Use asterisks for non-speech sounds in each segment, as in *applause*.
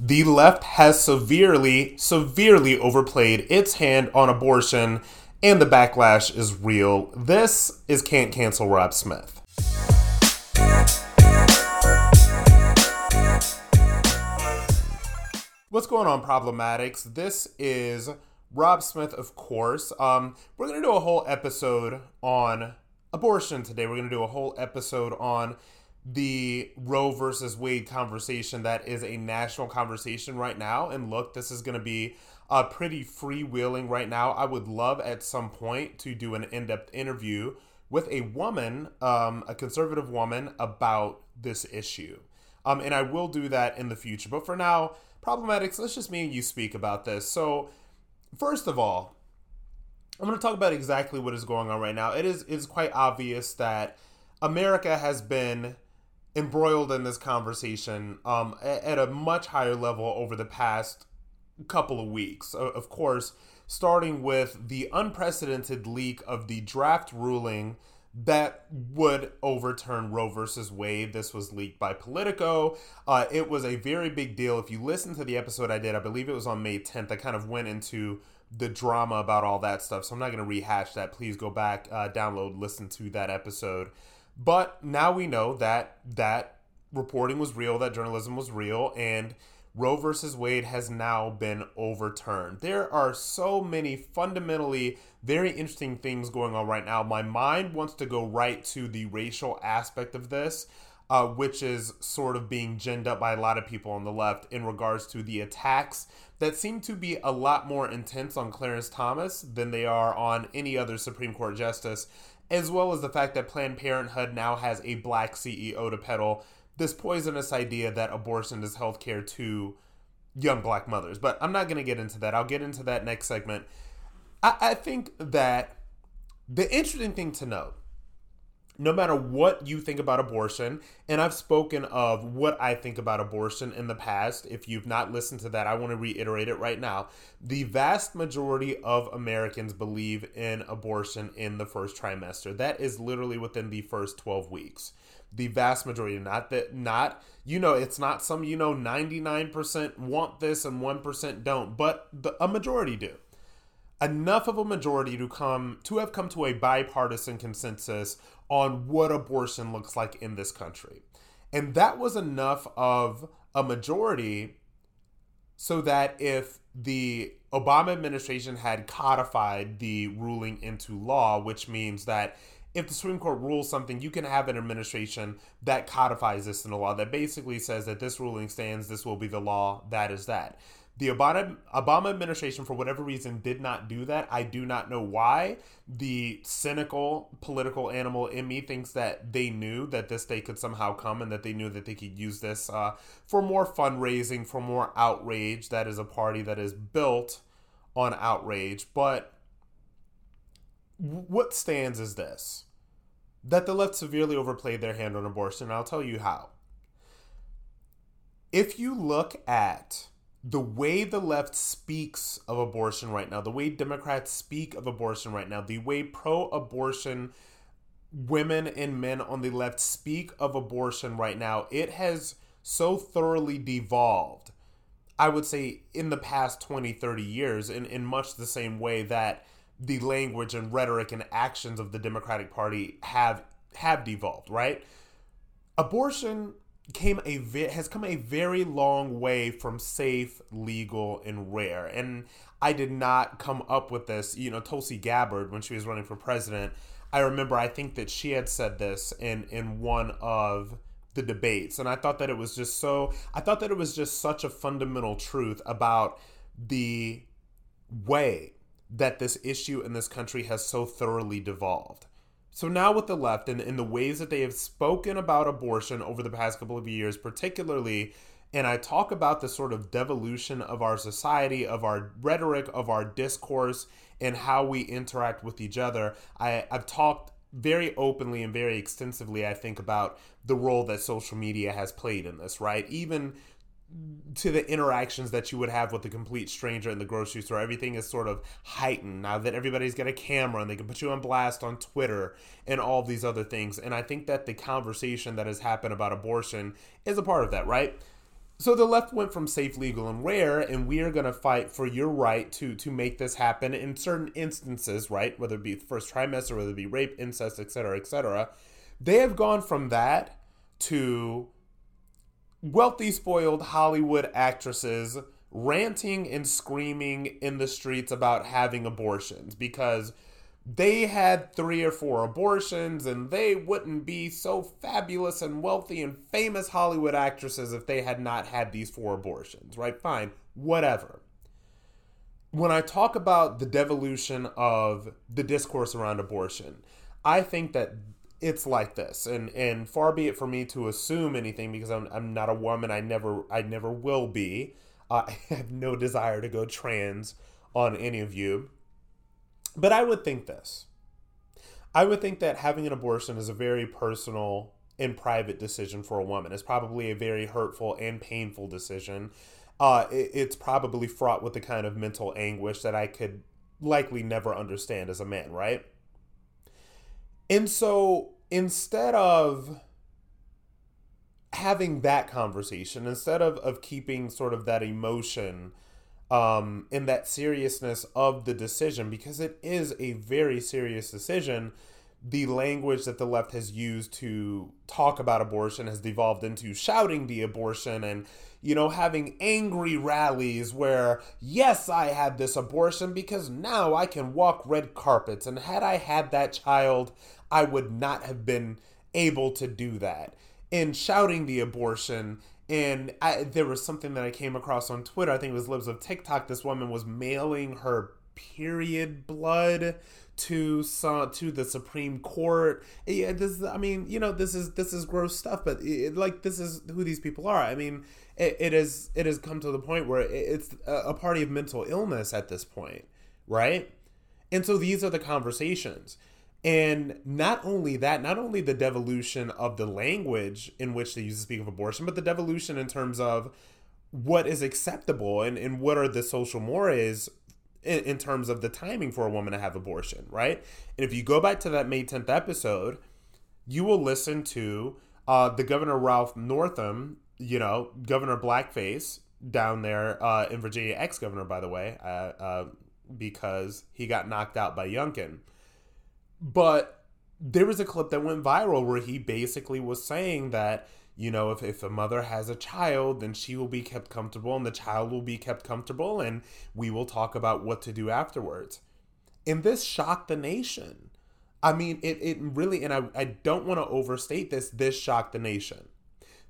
The left has severely, severely overplayed its hand on abortion, and the backlash is real. This is Can't Cancel Rob Smith. What's going on, Problematics? This is Rob Smith, of course. Um, we're going to do a whole episode on abortion today. We're going to do a whole episode on the Roe versus Wade conversation that is a national conversation right now. And look, this is going to be uh, pretty freewheeling right now. I would love at some point to do an in depth interview with a woman, um, a conservative woman, about this issue. Um, and I will do that in the future. But for now, Problematics, let's just me and you speak about this. So, first of all, I'm going to talk about exactly what is going on right now. It is it's quite obvious that America has been embroiled in this conversation um, at a much higher level over the past couple of weeks. Of course, starting with the unprecedented leak of the draft ruling that would overturn Roe versus Wade. This was leaked by Politico. Uh, it was a very big deal. If you listen to the episode I did, I believe it was on May 10th, I kind of went into the drama about all that stuff. So I'm not going to rehash that. Please go back, uh, download, listen to that episode. But now we know that that reporting was real, that journalism was real, and Roe versus Wade has now been overturned. There are so many fundamentally very interesting things going on right now. My mind wants to go right to the racial aspect of this, uh, which is sort of being ginned up by a lot of people on the left in regards to the attacks that seem to be a lot more intense on Clarence Thomas than they are on any other Supreme Court justice, as well as the fact that Planned Parenthood now has a black CEO to peddle this poisonous idea that abortion is healthcare to young black mothers. But I'm not going to get into that. I'll get into that next segment. I, I think that the interesting thing to note no matter what you think about abortion, and I've spoken of what I think about abortion in the past. If you've not listened to that, I want to reiterate it right now. The vast majority of Americans believe in abortion in the first trimester. That is literally within the first 12 weeks. The vast majority, not that, not, you know, it's not some, you know, 99% want this and 1% don't, but the, a majority do enough of a majority to come to have come to a bipartisan consensus on what abortion looks like in this country. And that was enough of a majority so that if the Obama administration had codified the ruling into law, which means that if the Supreme Court rules something, you can have an administration that codifies this in the law that basically says that this ruling stands, this will be the law, that is that. The Obama, Obama administration, for whatever reason, did not do that. I do not know why. The cynical political animal in me thinks that they knew that this day could somehow come and that they knew that they could use this uh, for more fundraising, for more outrage. That is a party that is built on outrage. But what stands is this that the left severely overplayed their hand on abortion. And I'll tell you how. If you look at the way the left speaks of abortion right now, the way Democrats speak of abortion right now, the way pro abortion women and men on the left speak of abortion right now, it has so thoroughly devolved, I would say, in the past 20, 30 years, in, in much the same way that the language and rhetoric and actions of the Democratic Party have have devolved, right? Abortion came a has come a very long way from safe, legal, and rare. And I did not come up with this. You know, Tulsi Gabbard, when she was running for president, I remember I think that she had said this in in one of the debates, and I thought that it was just so. I thought that it was just such a fundamental truth about the way that this issue in this country has so thoroughly devolved. So now with the left and in the ways that they have spoken about abortion over the past couple of years, particularly, and I talk about the sort of devolution of our society, of our rhetoric, of our discourse, and how we interact with each other. I, I've talked very openly and very extensively, I think, about the role that social media has played in this, right? Even to the interactions that you would have with a complete stranger in the grocery store. Everything is sort of heightened now that everybody's got a camera and they can put you on blast on Twitter and all these other things. And I think that the conversation that has happened about abortion is a part of that, right? So the left went from safe, legal, and rare, and we are going to fight for your right to to make this happen in certain instances, right? Whether it be first trimester, whether it be rape, incest, etc., etc. They have gone from that to wealthy, spoiled Hollywood actresses ranting and screaming in the streets about having abortions because they had three or four abortions and they wouldn't be so fabulous and wealthy and famous Hollywood actresses if they had not had these four abortions, right? Fine, whatever. When I talk about the devolution of the discourse around abortion, I think that it's like this. And and far be it for me to assume anything because I'm, I'm not a woman. I never i never will be. Uh, i *laughs* have no desire to go trans on any of you. But i would think this. I would think that having an abortion is a very personal and private decision for a woman. It's probably a very hurtful and painful decision. Uh, it, it's probably fraught with the kind of mental anguish that i could likely never understand as a man right and so instead of having that conversation, instead of, of keeping sort of that emotion um, and that seriousness of the decision, because it is a very serious decision, the language that the left has used to talk about abortion has devolved into shouting the abortion and you know having angry rallies where yes I had this abortion because now I can walk red carpets and had I had that child I would not have been able to do that. And shouting the abortion, and I, there was something that I came across on Twitter. I think it was Libs of TikTok. This woman was mailing her period blood to some to the Supreme Court. Yeah, this is, I mean, you know, this is this is gross stuff, but it, like this is who these people are. I mean, it, it is it has come to the point where it's a party of mental illness at this point, right? And so these are the conversations. And not only that, not only the devolution of the language in which they use to speak of abortion, but the devolution in terms of what is acceptable and, and what are the social mores in, in terms of the timing for a woman to have abortion, right? And if you go back to that May 10th episode, you will listen to uh, the Governor Ralph Northam, you know, Governor Blackface down there uh, in Virginia, ex governor, by the way, uh, uh, because he got knocked out by Youngkin but there was a clip that went viral where he basically was saying that, you know, if, if a mother has a child, then she will be kept comfortable and the child will be kept comfortable and we will talk about what to do afterwards. And this shocked the nation. I mean, it, it really, and I, I don't want to overstate this, this shocked the nation.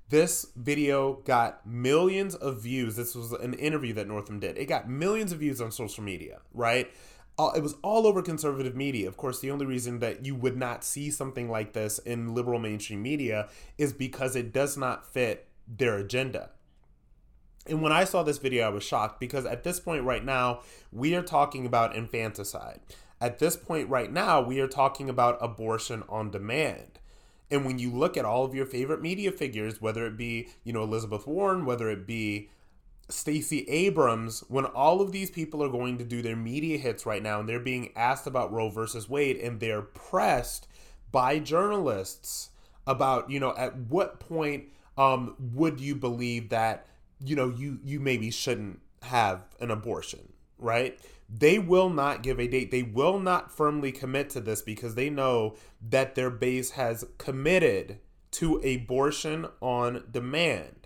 This video got millions of views. This was an interview that Northam did. It got millions of views on social media, right? Uh, it was all over conservative media. Of course, the only reason that you would not see something like this in liberal mainstream media is because it does not fit their agenda. And when I saw this video, I was shocked because at this point right now, we are talking about infanticide. At this point right now, we are talking about abortion on demand. And when you look at all of your favorite media figures, whether it be, you know, Elizabeth Warren, whether it be Stacey Abrams, when all of these people are going to do their media hits right now and they're being asked about Roe versus Wade and they're pressed by journalists about, you know, at what point um, would you believe that, you know, you you maybe shouldn't have an abortion, right? they will not give a date. They will not firmly commit to this because they know that their base has committed to abortion on demand.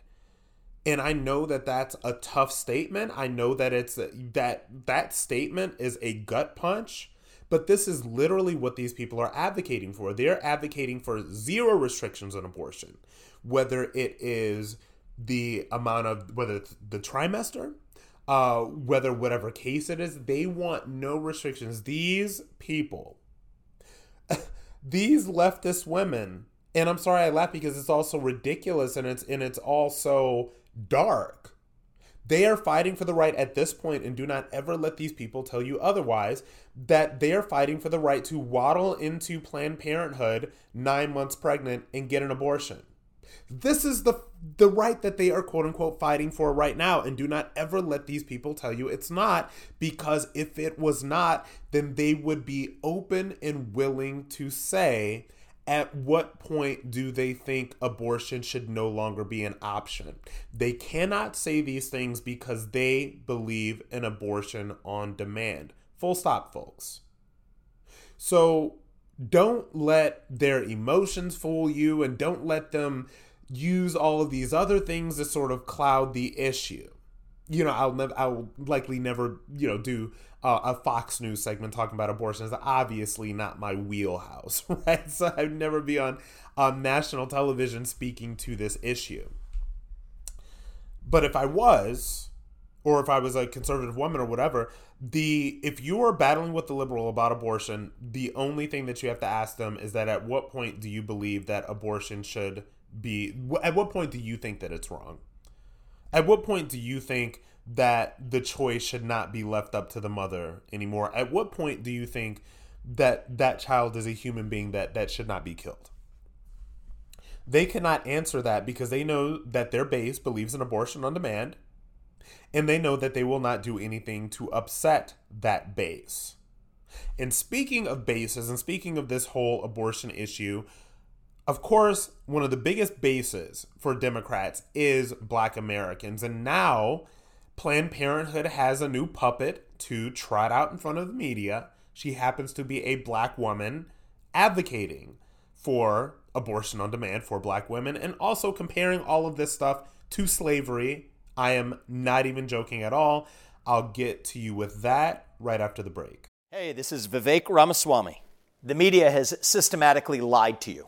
And I know that that's a tough statement. I know that it's that that statement is a gut punch, but this is literally what these people are advocating for. They're advocating for zero restrictions on abortion, whether it is the amount of whether it's the trimester, uh, whether whatever case it is, they want no restrictions. These people, *laughs* these leftist women, and I'm sorry I laugh because it's also ridiculous and it's and it's also dark. They are fighting for the right at this point, and do not ever let these people tell you otherwise. That they are fighting for the right to waddle into Planned Parenthood nine months pregnant and get an abortion. This is the the right that they are quote unquote fighting for right now and do not ever let these people tell you it's not because if it was not then they would be open and willing to say at what point do they think abortion should no longer be an option? They cannot say these things because they believe in abortion on demand. Full stop, folks. So don't let their emotions fool you and don't let them use all of these other things to sort of cloud the issue. You know, I'll never, I'll likely never, you know, do uh, a Fox News segment talking about abortion. Is obviously not my wheelhouse, *laughs* right? So I'd never be on um, national television speaking to this issue. But if I was, or if I was a conservative woman or whatever, the if you are battling with the liberal about abortion, the only thing that you have to ask them is that at what point do you believe that abortion should be at what point do you think that it's wrong at what point do you think that the choice should not be left up to the mother anymore. At what point do you think that that child is a human being that that should not be killed? They cannot answer that because they know that their base believes in abortion on demand and they know that they will not do anything to upset that base. And speaking of bases and speaking of this whole abortion issue of course, one of the biggest bases for Democrats is black Americans. And now Planned Parenthood has a new puppet to trot out in front of the media. She happens to be a black woman advocating for abortion on demand for black women and also comparing all of this stuff to slavery. I am not even joking at all. I'll get to you with that right after the break. Hey, this is Vivek Ramaswamy. The media has systematically lied to you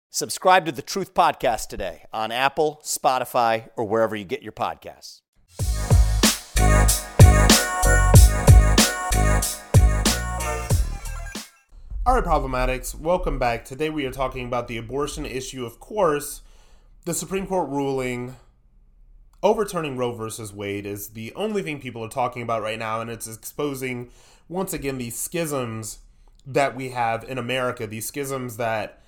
Subscribe to the Truth Podcast today on Apple, Spotify, or wherever you get your podcasts. All right, problematics, welcome back. Today we are talking about the abortion issue. Of course, the Supreme Court ruling overturning Roe versus Wade is the only thing people are talking about right now, and it's exposing once again these schisms that we have in America, these schisms that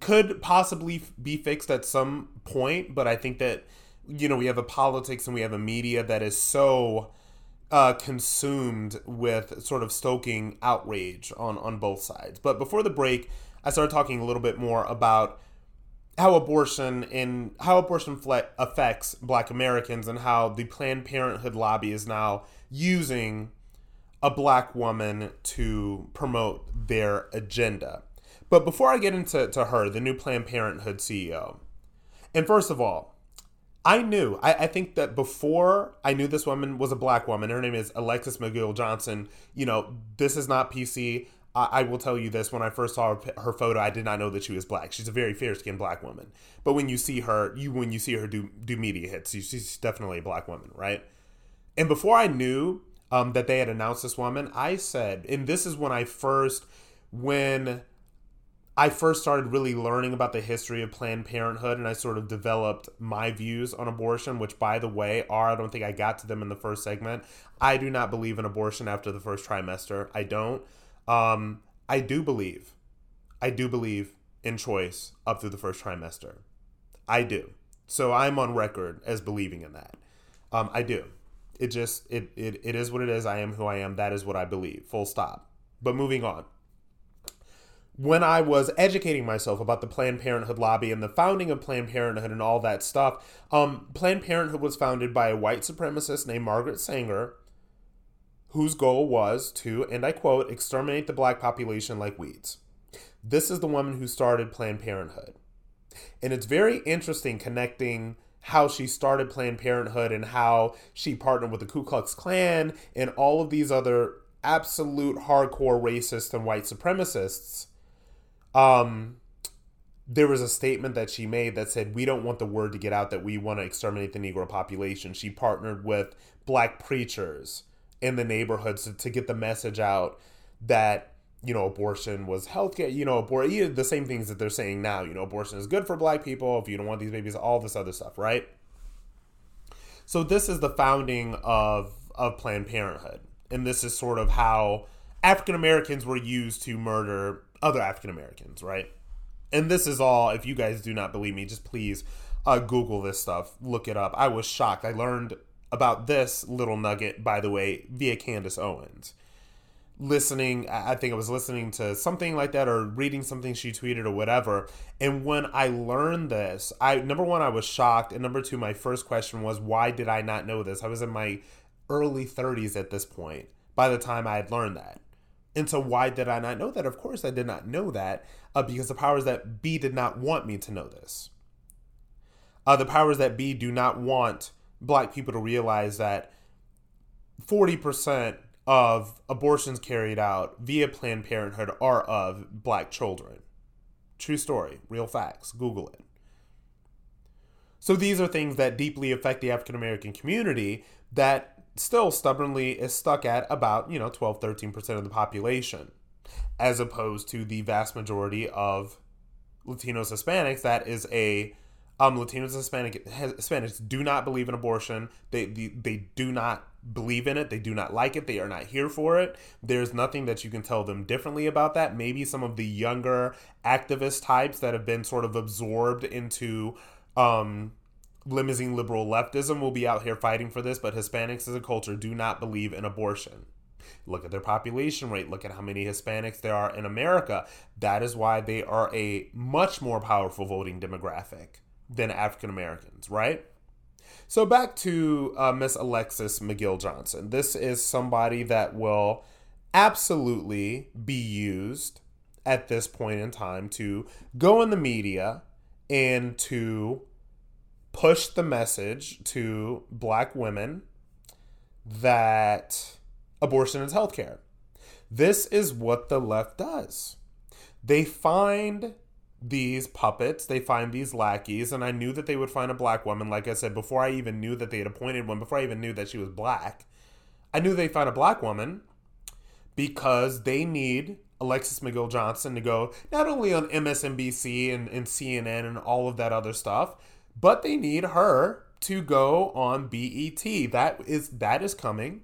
could possibly be fixed at some point, but I think that you know we have a politics and we have a media that is so uh, consumed with sort of stoking outrage on on both sides. But before the break, I started talking a little bit more about how abortion in how abortion fle- affects black Americans and how the Planned Parenthood lobby is now using a black woman to promote their agenda. But before I get into to her, the new Planned Parenthood CEO, and first of all, I knew, I, I, think that before I knew this woman was a black woman, her name is Alexis McGill Johnson. You know, this is not PC. I, I will tell you this when I first saw her, her, photo, I did not know that she was black. She's a very fair skinned black woman. But when you see her, you when you see her do, do media hits, you, she's definitely a black woman, right? And before I knew um, that they had announced this woman, I said, and this is when I first, when I first started really learning about the history of Planned Parenthood and I sort of developed my views on abortion, which, by the way, are, I don't think I got to them in the first segment. I do not believe in abortion after the first trimester. I don't. Um, I do believe, I do believe in choice up through the first trimester. I do. So I'm on record as believing in that. Um, I do. It just, it, it, it is what it is. I am who I am. That is what I believe. Full stop. But moving on when I was educating myself about the Planned Parenthood lobby and the founding of Planned Parenthood and all that stuff, um, Planned Parenthood was founded by a white supremacist named Margaret Sanger, whose goal was to, and I quote, exterminate the black population like weeds. This is the woman who started Planned Parenthood. And it's very interesting connecting how she started Planned Parenthood and how she partnered with the Ku Klux Klan and all of these other absolute hardcore racists and white supremacists um, there was a statement that she made that said, We don't want the word to get out that we want to exterminate the Negro population. She partnered with black preachers in the neighborhoods to, to get the message out that, you know, abortion was healthcare, you know, abortion, the same things that they're saying now, you know, abortion is good for black people. If you don't want these babies, all this other stuff, right? So this is the founding of, of Planned Parenthood. And this is sort of how African Americans were used to murder other African Americans, right? And this is all, if you guys do not believe me, just please uh, Google this stuff, look it up. I was shocked. I learned about this little nugget, by the way, via Candace Owens. Listening, I think I was listening to something like that or reading something she tweeted or whatever. And when I learned this, I number one, I was shocked. And number two, my first question was, why did I not know this? I was in my early 30s at this point by the time I had learned that. And so, why did I not know that? Of course, I did not know that uh, because the powers that be did not want me to know this. Uh, the powers that be do not want black people to realize that 40% of abortions carried out via Planned Parenthood are of black children. True story, real facts. Google it. So, these are things that deeply affect the African American community that still stubbornly is stuck at about, you know, 12, 13% of the population, as opposed to the vast majority of Latinos, Hispanics. That is a um, Latinos, Hispanic, Hispanics do not believe in abortion. They, they they do not believe in it. They do not like it. They are not here for it. There's nothing that you can tell them differently about that. Maybe some of the younger activist types that have been sort of absorbed into um, limousine liberal leftism will be out here fighting for this, but Hispanics as a culture do not believe in abortion. Look at their population rate. Look at how many Hispanics there are in America. That is why they are a much more powerful voting demographic than African Americans, right? So back to uh, Miss Alexis McGill Johnson. This is somebody that will absolutely be used at this point in time to go in the media and to push the message to black women that abortion is healthcare. This is what the left does. They find these puppets, they find these lackeys, and I knew that they would find a black woman, like I said, before I even knew that they had appointed one, before I even knew that she was black. I knew they'd find a black woman because they need Alexis McGill Johnson to go not only on MSNBC and, and CNN and all of that other stuff, but they need her to go on BET. That is that is coming.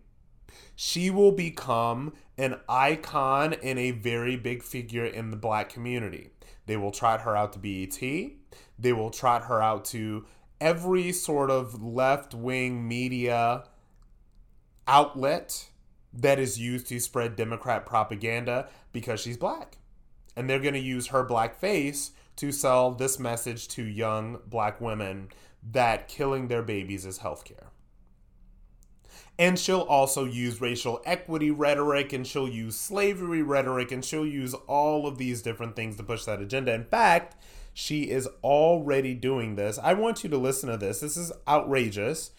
She will become an icon and a very big figure in the black community. They will trot her out to BET. They will trot her out to every sort of left wing media outlet that is used to spread Democrat propaganda because she's black. And they're going to use her black face to sell this message to young black women that killing their babies is healthcare. And she'll also use racial equity rhetoric and she'll use slavery rhetoric and she'll use all of these different things to push that agenda. In fact, she is already doing this. I want you to listen to this. This is outrageous.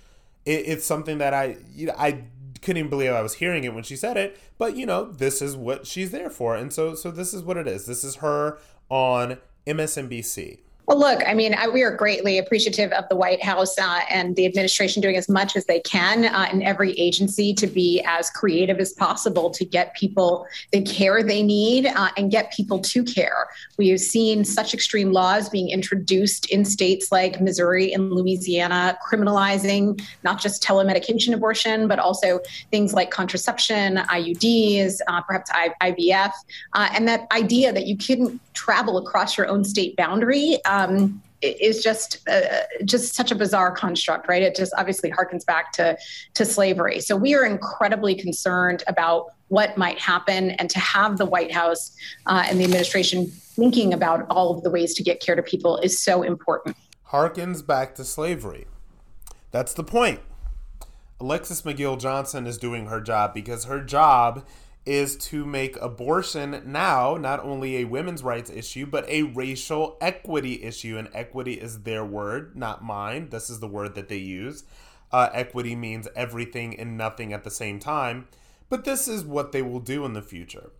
It, it's something that I you know, I couldn't even believe I was hearing it when she said it. But you know, this is what she's there for, and so so this is what it is. This is her on MSNBC. Well, look, I mean, I, we are greatly appreciative of the White House uh, and the administration doing as much as they can uh, in every agency to be as creative as possible to get people the care they need uh, and get people to care. We have seen such extreme laws being introduced in states like Missouri and Louisiana, criminalizing not just telemedication abortion, but also things like contraception, IUDs, uh, perhaps IVF, uh, and that idea that you couldn't travel across your own state boundary um, is just uh, just such a bizarre construct, right? It just obviously harkens back to to slavery. So we are incredibly concerned about what might happen, and to have the White House uh, and the administration thinking about all of the ways to get care to people is so important. Harkens back to slavery. That's the point. Alexis McGill Johnson is doing her job because her job is to make abortion now not only a women's rights issue, but a racial equity issue. And equity is their word, not mine. This is the word that they use. Uh, equity means everything and nothing at the same time. But this is what they will do in the future.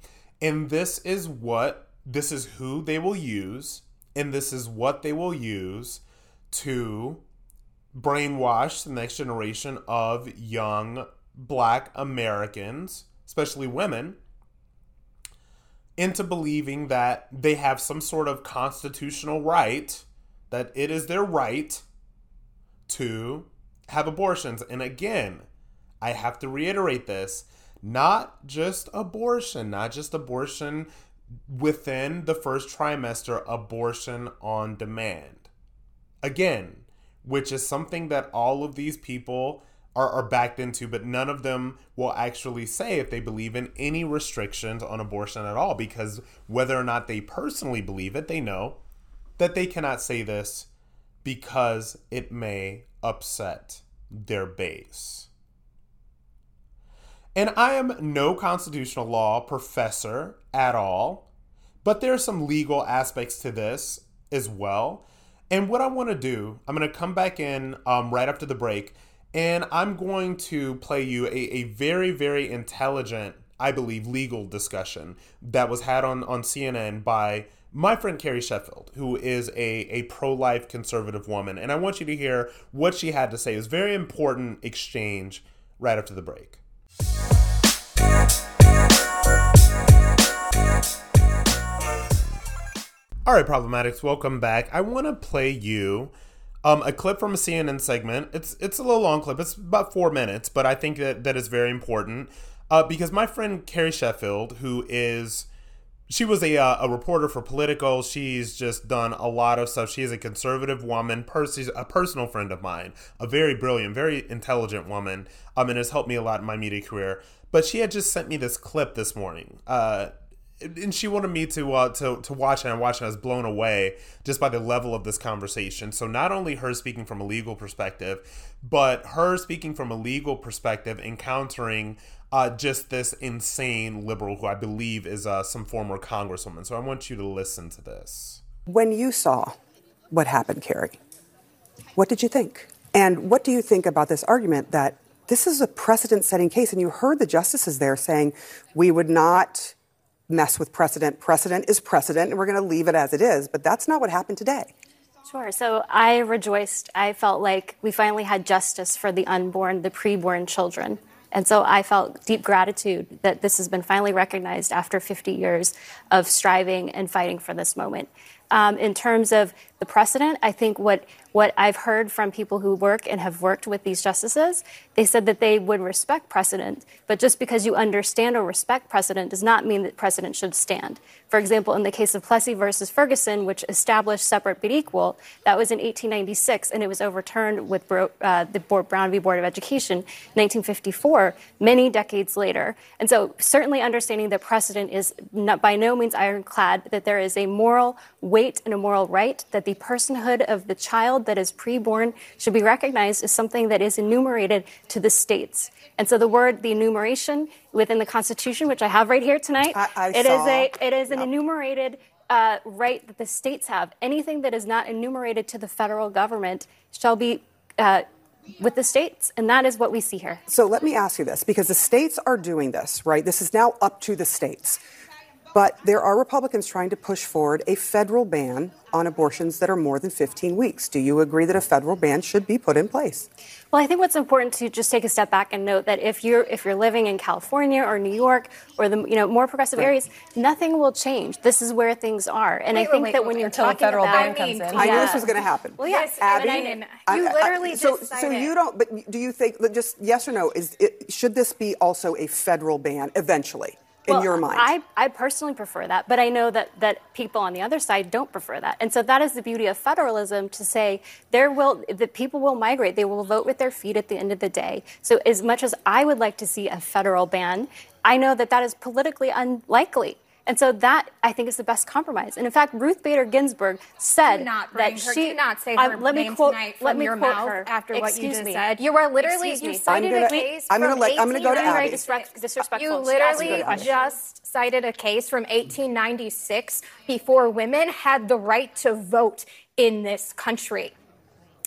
And this is what, this is who they will use. And this is what they will use to brainwash the next generation of young black Americans especially women, into believing that they have some sort of constitutional right, that it is their right to have abortions. And again, I have to reiterate this not just abortion, not just abortion within the first trimester, abortion on demand. Again, which is something that all of these people are, are backed into, but none of them will actually say if they believe in any restrictions on abortion at all, because whether or not they personally believe it, they know that they cannot say this because it may upset their base. And I am no constitutional law professor at all, but there are some legal aspects to this as well. And what I want to do, I'm going to come back in um, right after the break and I'm going to play you a, a very, very intelligent, I believe, legal discussion that was had on, on CNN by my friend Carrie Sheffield, who is a, a pro life conservative woman. And I want you to hear what she had to say. It was a very important exchange right after the break. All right, problematics, welcome back. I want to play you um, a clip from a CNN segment. It's it's a little long clip. It's about four minutes, but I think that that is very important uh, because my friend Carrie Sheffield, who is she was a uh, a reporter for Politico. She's just done a lot of stuff. She is a conservative woman. Pers- a personal friend of mine, a very brilliant, very intelligent woman. Um, and has helped me a lot in my media career. But she had just sent me this clip this morning. Uh, and she wanted me to uh, to to watch it and watch it. I was blown away just by the level of this conversation. So not only her speaking from a legal perspective, but her speaking from a legal perspective, encountering uh, just this insane liberal who I believe is uh, some former congresswoman. So I want you to listen to this. When you saw what happened, Carrie, what did you think? And what do you think about this argument that this is a precedent setting case? And you heard the justices there saying we would not mess with precedent. Precedent is precedent, and we're going to leave it as it is. But that's not what happened today. Sure. So I rejoiced. I felt like we finally had justice for the unborn, the preborn children. And so I felt deep gratitude that this has been finally recognized after 50 years of striving and fighting for this moment. Um, in terms of the precedent, I think what what I've heard from people who work and have worked with these justices, they said that they would respect precedent, but just because you understand or respect precedent does not mean that precedent should stand. For example, in the case of Plessy versus Ferguson, which established separate but equal, that was in 1896, and it was overturned with uh, the Brown v. Board of Education in 1954, many decades later. And so, certainly understanding that precedent is not, by no means ironclad, that there is a moral weight great and a moral right that the personhood of the child that is preborn should be recognized as something that is enumerated to the states. And so the word, the enumeration within the Constitution, which I have right here tonight, I, I it saw. is a it is an enumerated uh, right that the states have. Anything that is not enumerated to the federal government shall be uh, with the states, and that is what we see here. So let me ask you this because the states are doing this, right? This is now up to the states. But there are Republicans trying to push forward a federal ban on abortions that are more than 15 weeks. Do you agree that a federal ban should be put in place? Well, I think what's important to just take a step back and note that if you're if you're living in California or New York or the you know more progressive areas, nothing will change. This is where things are, and Wait, I think wait, that wait, when you're until a talking federal about, ban comes in. I knew Yeah. this was going to happen. Well, yes, Abby, I mean, I- you I- literally so, just so you don't. But do you think just yes or no? Is it, should this be also a federal ban eventually? In Well, your mind, I, I personally prefer that, but I know that, that people on the other side don't prefer that. And so that is the beauty of federalism to say there will the people will migrate. They will vote with their feet at the end of the day. So as much as I would like to see a federal ban, I know that that is politically unlikely. And so that I think is the best compromise. And in fact, Ruth Bader Ginsburg said Do not bring that her, she do not say I- her let me name quote, tonight let from me your quote mouth her. after what you Excuse just me. said. You are literally Excuse you me. cited I'm a case I'm gonna from let- I'm gonna go to 1896. Abby. Disrespect- disrespectful. You Just ask me a literally just cited a case from 1896 before women had the right to vote in this country.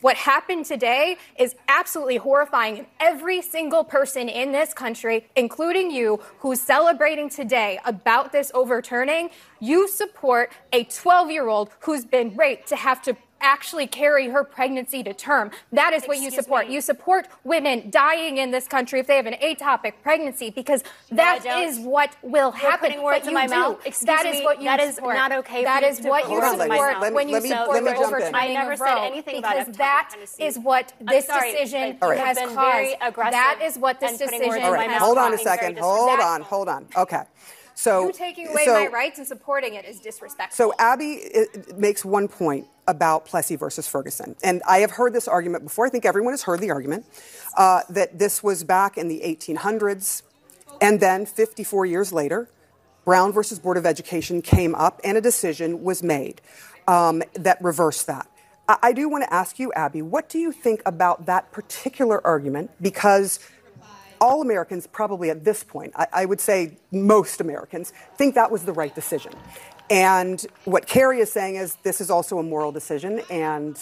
What happened today is absolutely horrifying. Every single person in this country, including you, who's celebrating today about this overturning, you support a 12 year old who's been raped to have to actually carry her pregnancy to term. That is what you support. me. You support women dying in this country if they have an ectopic pregnancy because that don't. what will You're happen. putting words But in my do. mouth. Excuse That is me. what you That is support. not okay for That you is to what you words in my support. Let me- when you let me- support let me jump in. overturning I never said Roe, anything about because ectopic that pregnancy. is what this sorry, decision but you has caused. That is what this decision words in all my right. mouth. Hold on a second. Hold on. Hold on. Okay. So you taking away so, my rights and supporting it is disrespectful. So Abby makes one point about Plessy versus Ferguson, and I have heard this argument before. I think everyone has heard the argument uh, that this was back in the 1800s, and then 54 years later, Brown versus Board of Education came up, and a decision was made um, that reversed that. I, I do want to ask you, Abby, what do you think about that particular argument? Because all Americans, probably at this point, I, I would say most Americans, think that was the right decision. And what Carrie is saying is this is also a moral decision, and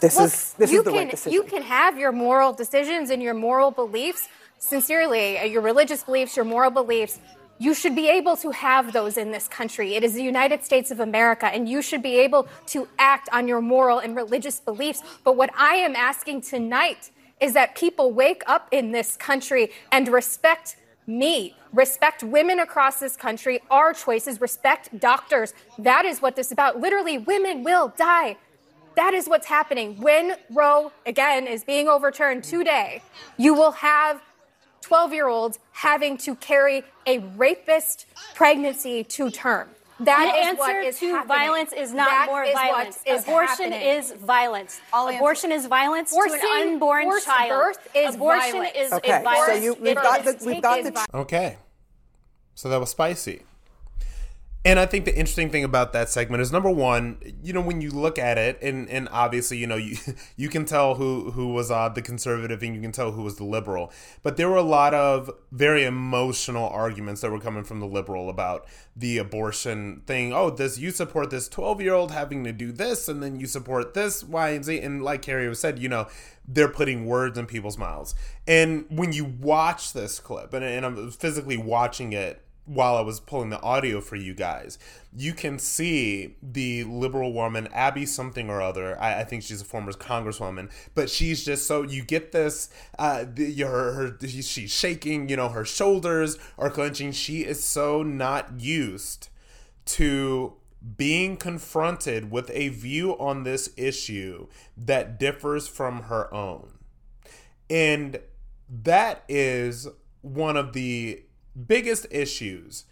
this Look, is this is the can, right decision. You can have your moral decisions and your moral beliefs, sincerely, uh, your religious beliefs, your moral beliefs. You should be able to have those in this country. It is the United States of America, and you should be able to act on your moral and religious beliefs. But what I am asking tonight is that people wake up in this country and respect me, respect women across this country, our choices, respect doctors. That is what this is about. Literally, women will die. That is what's happening. When Roe, again, is being overturned today, you will have 12 year olds having to carry a rapist pregnancy to term. That the is answer what is to happening. violence is not That more is violence. is Abortion happening. is violence. I'll answer. Abortion is violence to an unborn child. birth is Abortion violence. is Okay, a so you- we've It got the- we've got the- Okay. So that was spicy. And I think the interesting thing about that segment is number one, you know, when you look at it, and, and obviously, you know, you *laughs* you can tell who who was uh, the conservative and you can tell who was the liberal. But there were a lot of very emotional arguments that were coming from the liberal about the abortion thing. Oh, this you support this twelve year old having to do this, and then you support this Y and Z. And like Carrie was said, you know, they're putting words in people's mouths. And when you watch this clip, and, and I'm physically watching it while I was pulling the audio for you guys, you can see the liberal woman, Abby something or other. I, I think she's a former congresswoman, but she's just so you get this. Uh, the, her, her she's shaking. You know, her shoulders are clenching. She is so not used to being confronted with a view on this issue that differs from her own. And that is one of the biggest issues,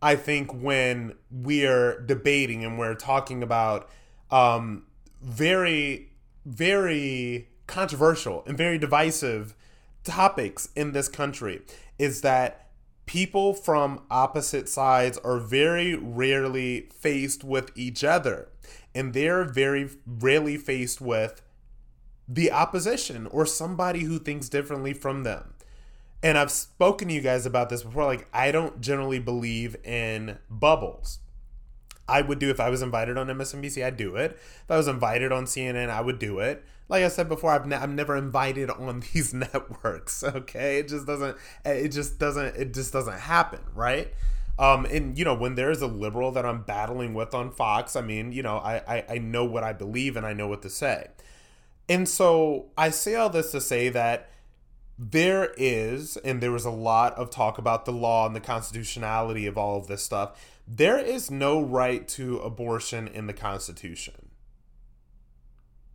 I think, when we're debating and we're talking about um, very, very controversial and very divisive topics in this country, is that people from opposite sides are very rarely faced with each other. and they're very rarely faced with the opposition or somebody who thinks differently from them. And I've spoken to you guys about this before. Like, I don't generally believe in bubbles. I would do if I was invited on MSNBC, I'd do it. If I was invited on CNN, I would do it. Like I said before, I've ne- I'm never invited on *laughs* these networks. Okay, it just doesn't. It just doesn't. It just doesn't happen, right? Um, and you know, when there's a liberal that I'm battling with on Fox, I mean, you know, I, I I know what I believe and I know what to say. And so I say all this to say that there is, and there was a lot of talk about the law and the constitutionality of all of this stuff. There is no right to abortion in the Constitution.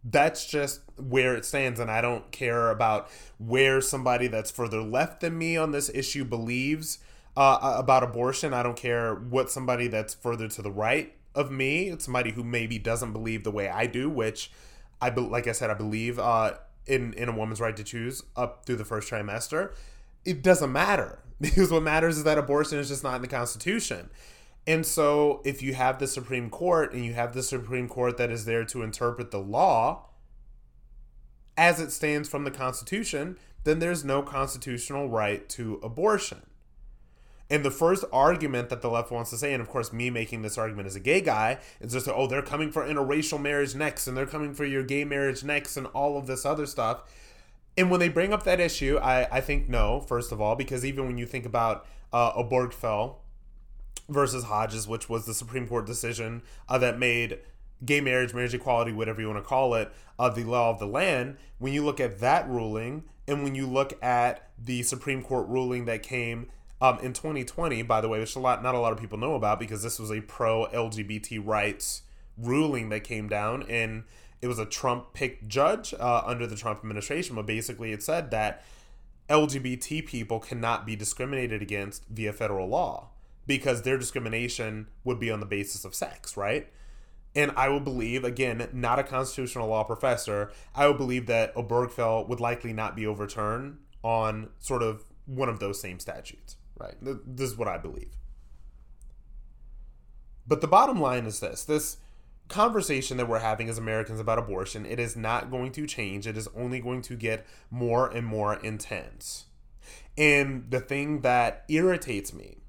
That's just where it stands, and I don't care about where somebody that's further left than me on this issue believes uh, about abortion. I don't care what somebody that's further to the right of me, somebody who maybe doesn't believe the way I do, which I be, like I said, I believe uh, in in a woman's right to choose up through the first trimester. It doesn't matter *laughs* because what matters is that abortion is just not in the Constitution. And so, if you have the Supreme Court and you have the Supreme Court that is there to interpret the law as it stands from the Constitution, then there's no constitutional right to abortion. And the first argument that the left wants to say, and of course, me making this argument as a gay guy, is just, oh, they're coming for interracial marriage next, and they're coming for your gay marriage next, and all of this other stuff. And when they bring up that issue, I, I think no, first of all, because even when you think about uh, Obergefell versus Hodges, which was the Supreme Court decision uh, that made gay marriage, marriage equality, whatever you want to call it, uh, the law of the land, when you look at that ruling, and when you look at the Supreme Court ruling that came um, in 2020, by the way, which a lot not a lot of people know about because this was a pro LGBT rights ruling that came down, and it was a Trump picked judge uh, under the Trump administration. But basically, it said that LGBT people cannot be discriminated against via federal law because their discrimination would be on the basis of sex, right? And I would believe, again, not a constitutional law professor, I would believe that Obergefell would likely not be overturned on sort of one of those same statutes. Right. This is what I believe. But the bottom line is this this conversation that we're having as Americans about abortion, it is not going to change. It is only going to get more and more intense. And the thing that irritates me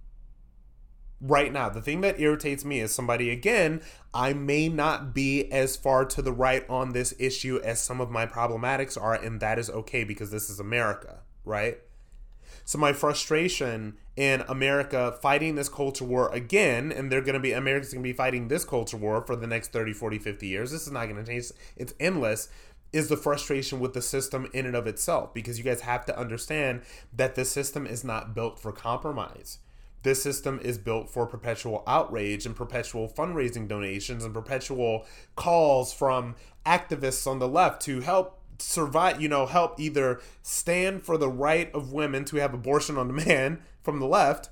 right now, the thing that irritates me is somebody, again, I may not be as far to the right on this issue as some of my problematics are, and that is okay because this is America, right? So my frustration in America fighting this culture war again, and they're going to be, America's going to be fighting this culture war for the next 30, 40, 50 years. This is not going to change. It's endless. Is the frustration with the system in and of itself because you guys have to understand that the system is not built for compromise. This system is built for perpetual outrage and perpetual fundraising donations and perpetual calls from activists on the left to help survive, you know, help either stand for the right of women to have abortion on demand *laughs* from the left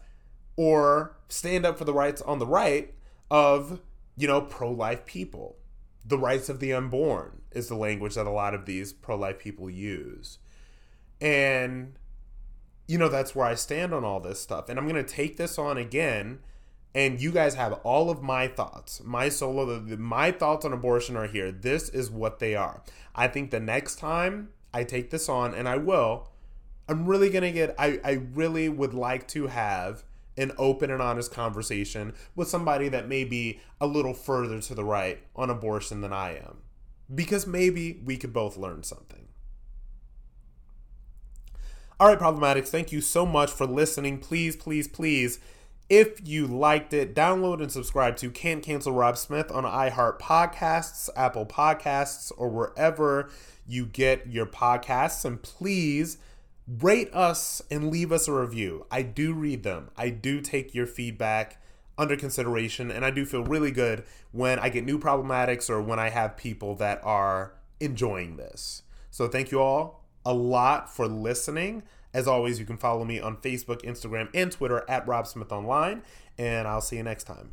or stand up for the rights on the right of, you know, pro life people. The rights of the unborn is the language that a lot of these pro life people use. And, you know, that's where I stand on all this stuff. And I'm going to take this on again and you guys have all of my thoughts my solo the, my thoughts on abortion are here. This is what they are. I think the next time i take this on and i will i'm really gonna get i, I really would like to have an open and honest conversation with somebody that may be a little further to the right on abortion than i am. Because maybe we could both learn something. All right problematics thank you so much for listening. Please please please if you liked it, download and subscribe to Can't Cancel Rob Smith on iHeart Podcasts, Apple Podcasts, or wherever you get your podcasts. And please rate us and leave us a review. I do read them, I do take your feedback under consideration, and I do feel really good when I get new problematics or when I have people that are enjoying this. So thank you all a lot for listening. As always, you can follow me on Facebook, Instagram, and Twitter at Rob Smith Online, and I'll see you next time.